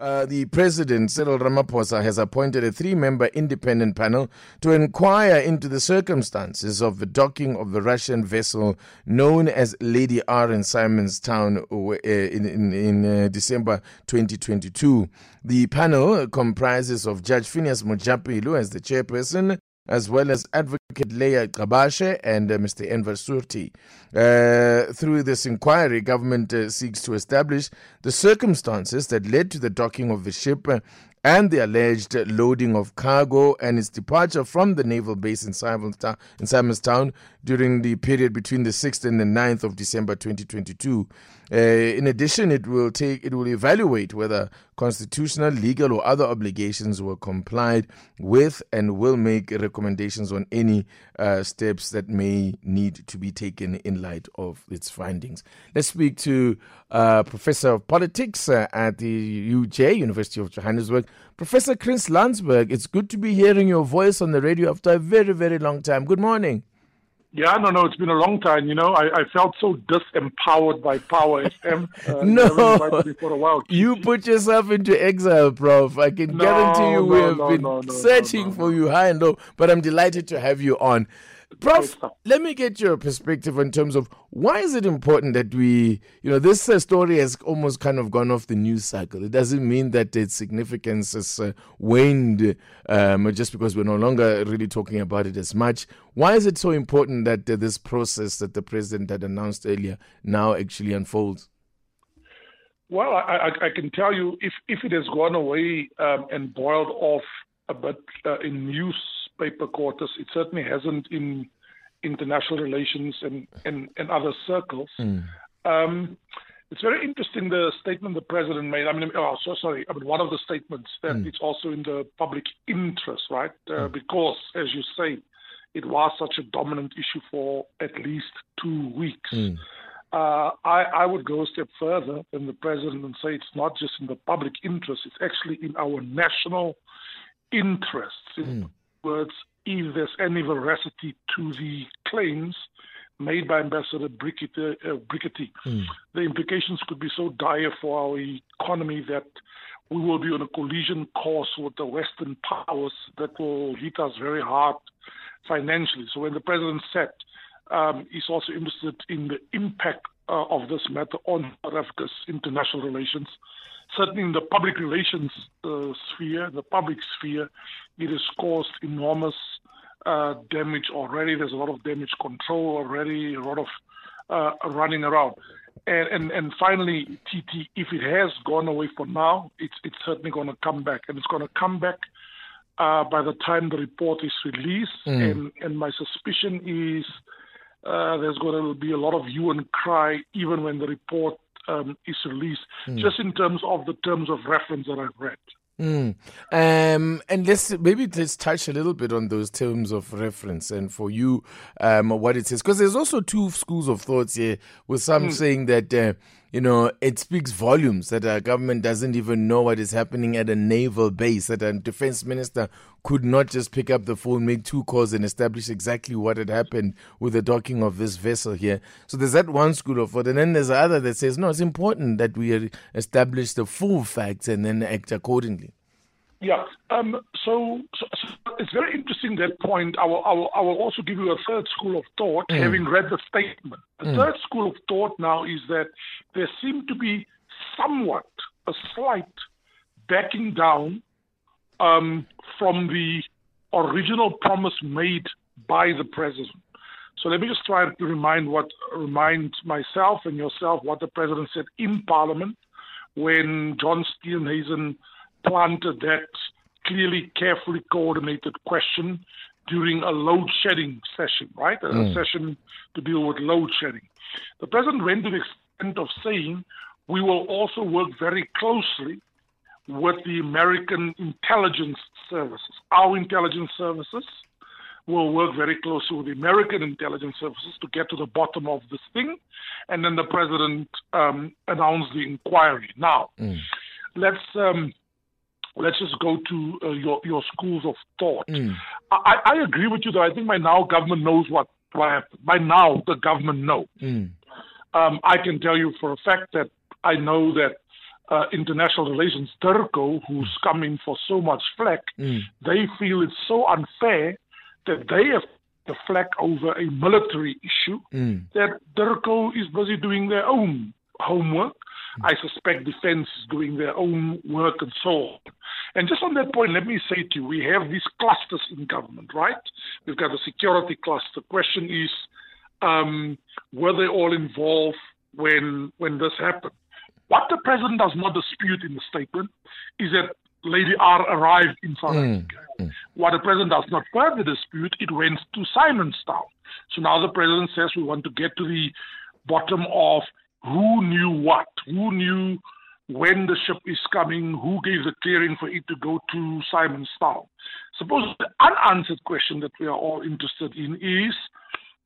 Uh, the president, Cyril Ramaphosa, has appointed a three member independent panel to inquire into the circumstances of the docking of the Russian vessel known as Lady R in Simonstown uh, in, in, in uh, December 2022. The panel comprises of Judge Phineas Mojapelo as the chairperson, as well as Advocate Leah Gcabashe and uh, Mr. Enver Surty. Uh, through this inquiry, government uh, seeks to establish the circumstances that led to the docking of the ship uh, and the alleged loading of cargo and its departure from the naval base in, Simonstown, in Simonstown during the period between the 6th and the 9th of December 2022. Uh, in addition, it will take it will evaluate whether constitutional, legal, or other obligations were complied with, and will make recommendations on any uh, steps that may need to be taken in light of its findings. Let's speak to uh, Professor of Politics uh, at the UJ University of Johannesburg, Professor Chris Landsberg. It's good to be hearing your voice on the radio after a very, very long time. Good morning. Yeah, no, no, it's been a long time. You know, I, I felt so disempowered by Power FM. Uh, no, you put yourself into exile, Prof. I can no, guarantee you no, we have no, been searching for you high and low, but I'm delighted to have you on. Prof, let me get your perspective in terms of why is it important that we, you know, this uh, story has almost kind of gone off the news cycle. It doesn't mean that its significance has uh, waned um, just because we're no longer really talking about it as much. Why is it so important that uh, this process that the president had announced earlier now actually unfolds? Well, I, I, I can tell you if, if it has gone away um, and boiled off a bit uh, in news paper quarters. It certainly hasn't in international relations and, and, and other circles. Mm. Um, it's very interesting the statement the president made. I mean, oh, so sorry. I mean, one of the statements that mm. it's also in the public interest, right? Uh, mm. Because, as you say, it was such a dominant issue for at least two weeks. Mm. Uh, I, I, would go a step further than the president and say it's not just in the public interest, it's actually in our national interests. In mm words, if there's any veracity to the claims made by Ambassador Brigety, uh, mm. the implications could be so dire for our economy that we will be on a collision course with the Western powers that will hit us very hard financially. So when the president said um, he's also interested in the impact uh, of this matter on South Africa's international relations, certainly in the public relations uh, sphere, the public sphere, it has caused enormous uh, damage already. There's a lot of damage control already, a lot of uh, running around. And, and and finally, TT, if it has gone away for now, it's it's certainly going to come back, and it's going to come back uh, by the time the report is released. Mm. And and my suspicion is uh, there's going to be a lot of hue and cry even when the report um, is released, mm. just in terms of the terms of reference that I've read. Mm. Um, and let's maybe let's touch a little bit on those terms of reference and for you, um, what it says. Because there's also two schools of thoughts here, with some mm. saying that. Uh, you know, it speaks volumes that our government doesn't even know what is happening at a naval base, that a defense minister could not just pick up the phone, make two calls, and establish exactly what had happened with the docking of this vessel here. So there's that one school of thought. And then there's the other that says, no, it's important that we establish the full facts and then act accordingly. Yeah. Um, so, so, so, it's very interesting that point. I will, I will, I will also give you a third school of thought, mm. having read the statement. A mm. third school of thought now is that there seemed to be somewhat a slight backing down um, from the original promise made by the president. So let me just try to remind what remind myself and yourself what the president said in Parliament when John Steenhuisen planted that clearly, carefully coordinated question during a load shedding session, right? A mm. session to deal with load shedding. The president went to the extent of saying we will also work very closely with the American intelligence services. Our intelligence services will work very closely with the American intelligence services to get to the bottom of this thing. And then the president um, announced the inquiry. Now, mm. let's um, let's just go to uh, your your schools of thought. Mm. I, I agree with you that I think by now government knows what happened. By now the government know. Mm. Um, I can tell you for a fact that I know that uh, international relations DIRCO, who's coming for so much flack, Mm. they feel it's so unfair that they have the flack over a military issue Mm. that DIRCO is busy doing their own homework. I suspect defense is doing their own work and so on. And just on that point, let me say to you, we have these clusters in government, right? We've got the security cluster. The question is, um, were they all involved when when this happened? What the president does not dispute in the statement is that Lady R arrived in South Mm. Africa. What the president does not further dispute, it went to Simonstown. So now the president says we want to get to the bottom of who knew what, who knew when the ship is coming, who gave the clearing for it to go to Simonstown. Suppose the unanswered question that we are all interested in is,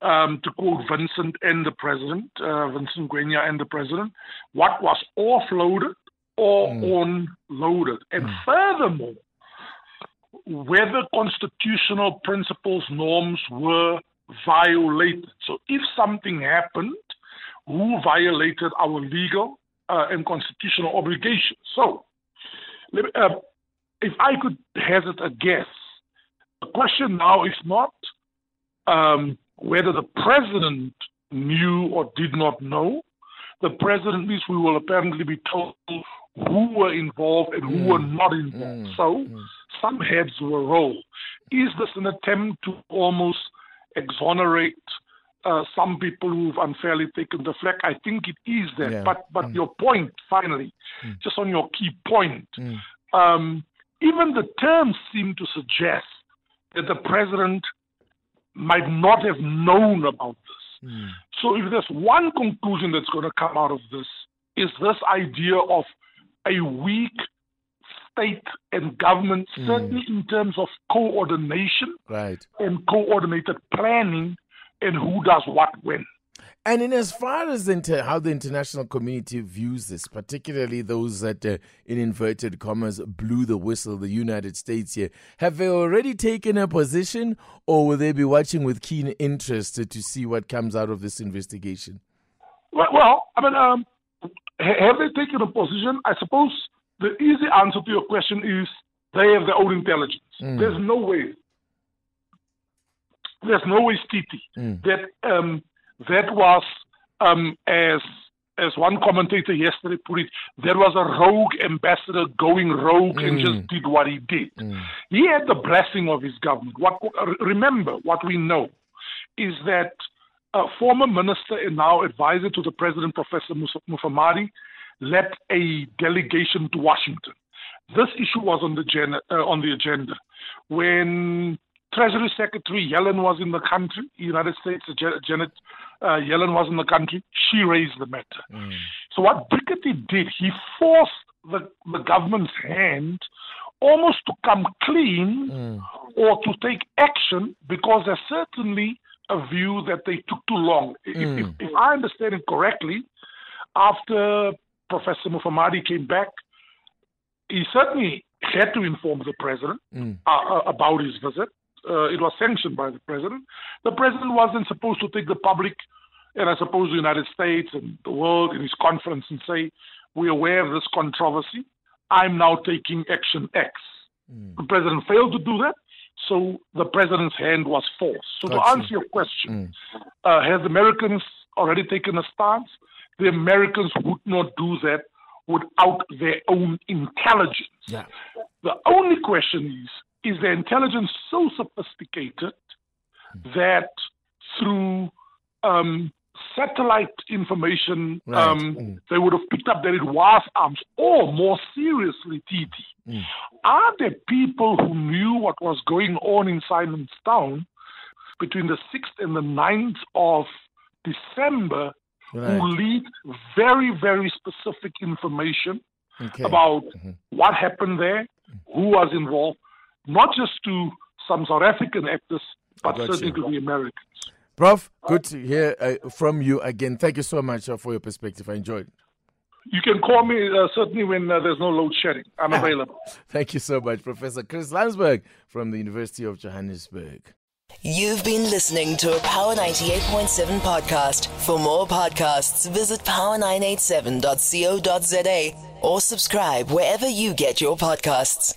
um, to quote Vincent and the president, uh, Vincent Gwenya and the president, what was offloaded or onloaded? And furthermore, whether constitutional principles, norms were violated. So if something happened, who violated our legal uh, and constitutional obligations? So, let me, uh, if I could hazard a guess, the question now is not um, whether the president knew or did not know. The president means we will apparently be told who were involved and who were not involved. So some heads were rolled. Is this an attempt to almost exonerate uh, some people who've unfairly taken the flag? I think it is that. Yeah. But but your point, finally, just on your key point, Mm. um, even the terms seem to suggest that the president might not have known about this. Mm. So if there's one conclusion that's going to come out of this, is this idea of a weak state and government, certainly in terms of coordination Right. and coordinated planning and who does what when. And in as far as inter- how the international community views this, particularly those that, uh, in inverted commas, blew the whistle, the United States here, have they already taken a position or will they be watching with keen interest to, see what comes out of this investigation? Well, well I mean, um, have they taken a position? I suppose the easy answer to your question is they have their own intelligence. There's no way. There's no way, TT, Mm. that um, that was um, as as one commentator yesterday put it, there was a rogue ambassador going rogue and just did what he did. He had the blessing of his government. What remember what we know is that a former minister and now advisor to the president, Professor Mufamadi, led a delegation to Washington. This issue was on the, agenda, uh, on the agenda. When Treasury Secretary Yellen was in the country, United States, Janet uh, Yellen was in the country, she raised the matter. So what Brigety did, he forced the, the government's hand almost to come clean or to take action because there's certainly a view that they took too long. If, if, if I understand it correctly, after Professor Mufamadi came back, he certainly had to inform the president uh, uh, about his visit. Uh, it was sanctioned by the president. The president wasn't supposed to take the public, and I suppose the United States and the world in his conference and say, We're aware of this controversy. I'm now taking action X. The president failed to do that, so the president's hand was forced. So, to answer your question, uh, have the Americans already taken a stance? The Americans would not do that without their own intelligence. Yeah. The only question is is the intelligence so sophisticated hmm. that through um, satellite information Right. um, hmm. they would have picked up that it was arms? Or more seriously, TT, hmm. are there people who knew what was going on in Simonstown between the 6th and the 9th of December Right. who leaked very, very specific information Okay. about mm-hmm. what happened there, mm. who was involved, not just to some South African actors, but certainly you. to the Americans. Prof, good to hear uh, from you again. Thank you so much uh, for your perspective. I enjoyed it. You can call me uh, certainly when uh, there's no load shedding. I'm available. Thank you so much, Professor Chris Landsberg from the University of Johannesburg. You've been listening to a Power 98.7 podcast. For more podcasts, visit power987.co.za or subscribe wherever you get your podcasts.